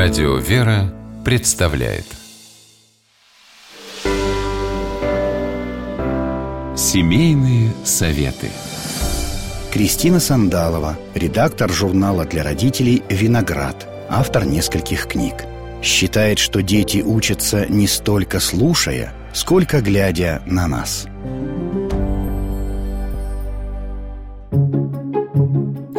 Радио «Вера» представляет. Семейные советы. Кристина Сандалова, редактор журнала для родителей «Виноград», автор нескольких книг. Считает, что дети учатся не столько слушая, сколько глядя на нас –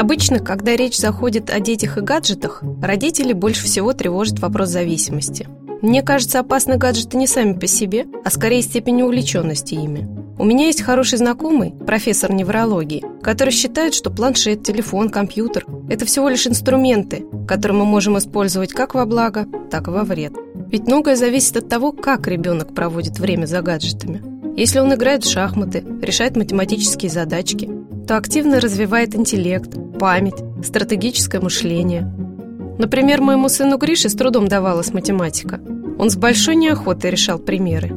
Обычно, когда речь заходит о детях и гаджетах, родители больше всего тревожат вопрос зависимости. Мне кажется, опасны гаджеты не сами по себе, а скорее степень увлеченности ими. У меня есть хороший знакомый, профессор неврологии, который считает, что планшет, телефон, компьютер – это всего лишь инструменты, которые мы можем использовать как во благо, так и во вред. Ведь многое зависит от того, как ребенок проводит время за гаджетами. Если он играет в шахматы, решает математические задачки, то активно развивает интеллект, память, стратегическое мышление. Например, моему сыну Грише с трудом давалась математика. Он с большой неохотой решал примеры.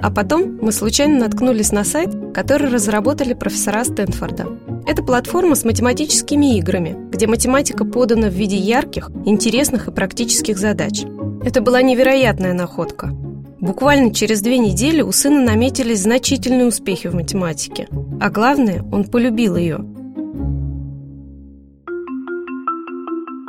А потом мы случайно наткнулись на сайт, который разработали профессора Стэнфорда. Это платформа с математическими играми, где математика подана в виде ярких, интересных и практических задач. Это была невероятная находка. Буквально через две недели у сына наметились значительные успехи в математике. А главное, он полюбил ее.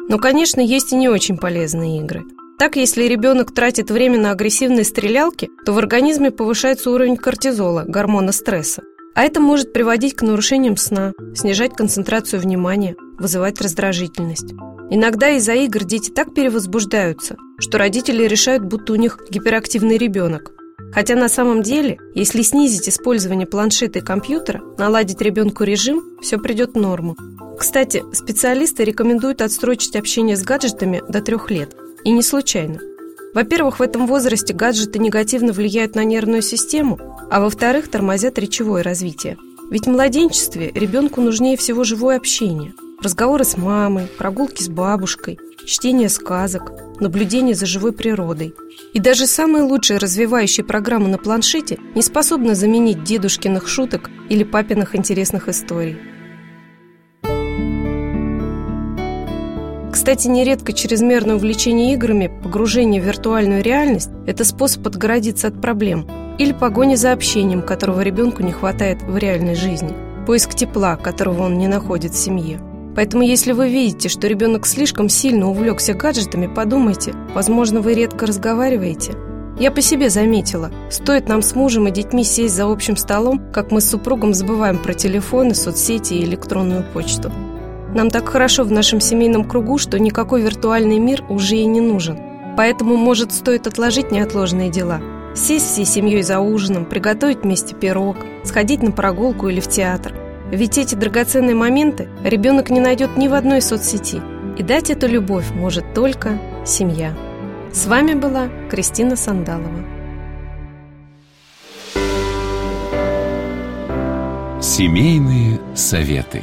Но, конечно, есть и не очень полезные игры. Так, если ребенок тратит время на агрессивные стрелялки, то в организме повышается уровень кортизола, гормона стресса. А это может приводить к нарушениям сна, снижать концентрацию внимания, вызывать раздражительность. Иногда из-за игр дети так перевозбуждаются, что родители решают, будто у них гиперактивный ребенок. Хотя на самом деле, если снизить использование планшета и компьютера, наладить ребенку режим, все придет в норму. Кстати, специалисты рекомендуют отсрочить общение с гаджетами до трех лет. И не случайно. Во-первых, в этом возрасте гаджеты негативно влияют на нервную систему, а во-вторых, тормозят речевое развитие. Ведь в младенчестве ребенку нужнее всего живое общение – Разговоры с мамой, прогулки с бабушкой, чтение сказок, наблюдение за живой природой. И даже самые лучшие развивающие программы на планшете не способны заменить дедушкиных шуток или папиных интересных историй. Кстати, нередко чрезмерное увлечение играми, погружение в виртуальную реальность – это способ отгородиться от проблем или погони за общением, которого ребенку не хватает в реальной жизни, поиск тепла, которого он не находит в семье. Поэтому если вы видите, что ребенок слишком сильно увлекся гаджетами, подумайте, возможно, вы редко разговариваете. Я по себе заметила, стоит нам с мужем и детьми сесть за общим столом, как мы с супругом забываем про телефоны, соцсети и электронную почту. Нам так хорошо в нашем семейном кругу, что никакой виртуальный мир уже и не нужен. Поэтому, может, стоит отложить неотложные дела. Сесть всей семьей за ужином, приготовить вместе пирог, сходить на прогулку или в театр – ведь эти драгоценные моменты ребенок не найдет ни в одной соцсети. И дать эту любовь может только семья. С вами была Кристина Сандалова. Семейные советы.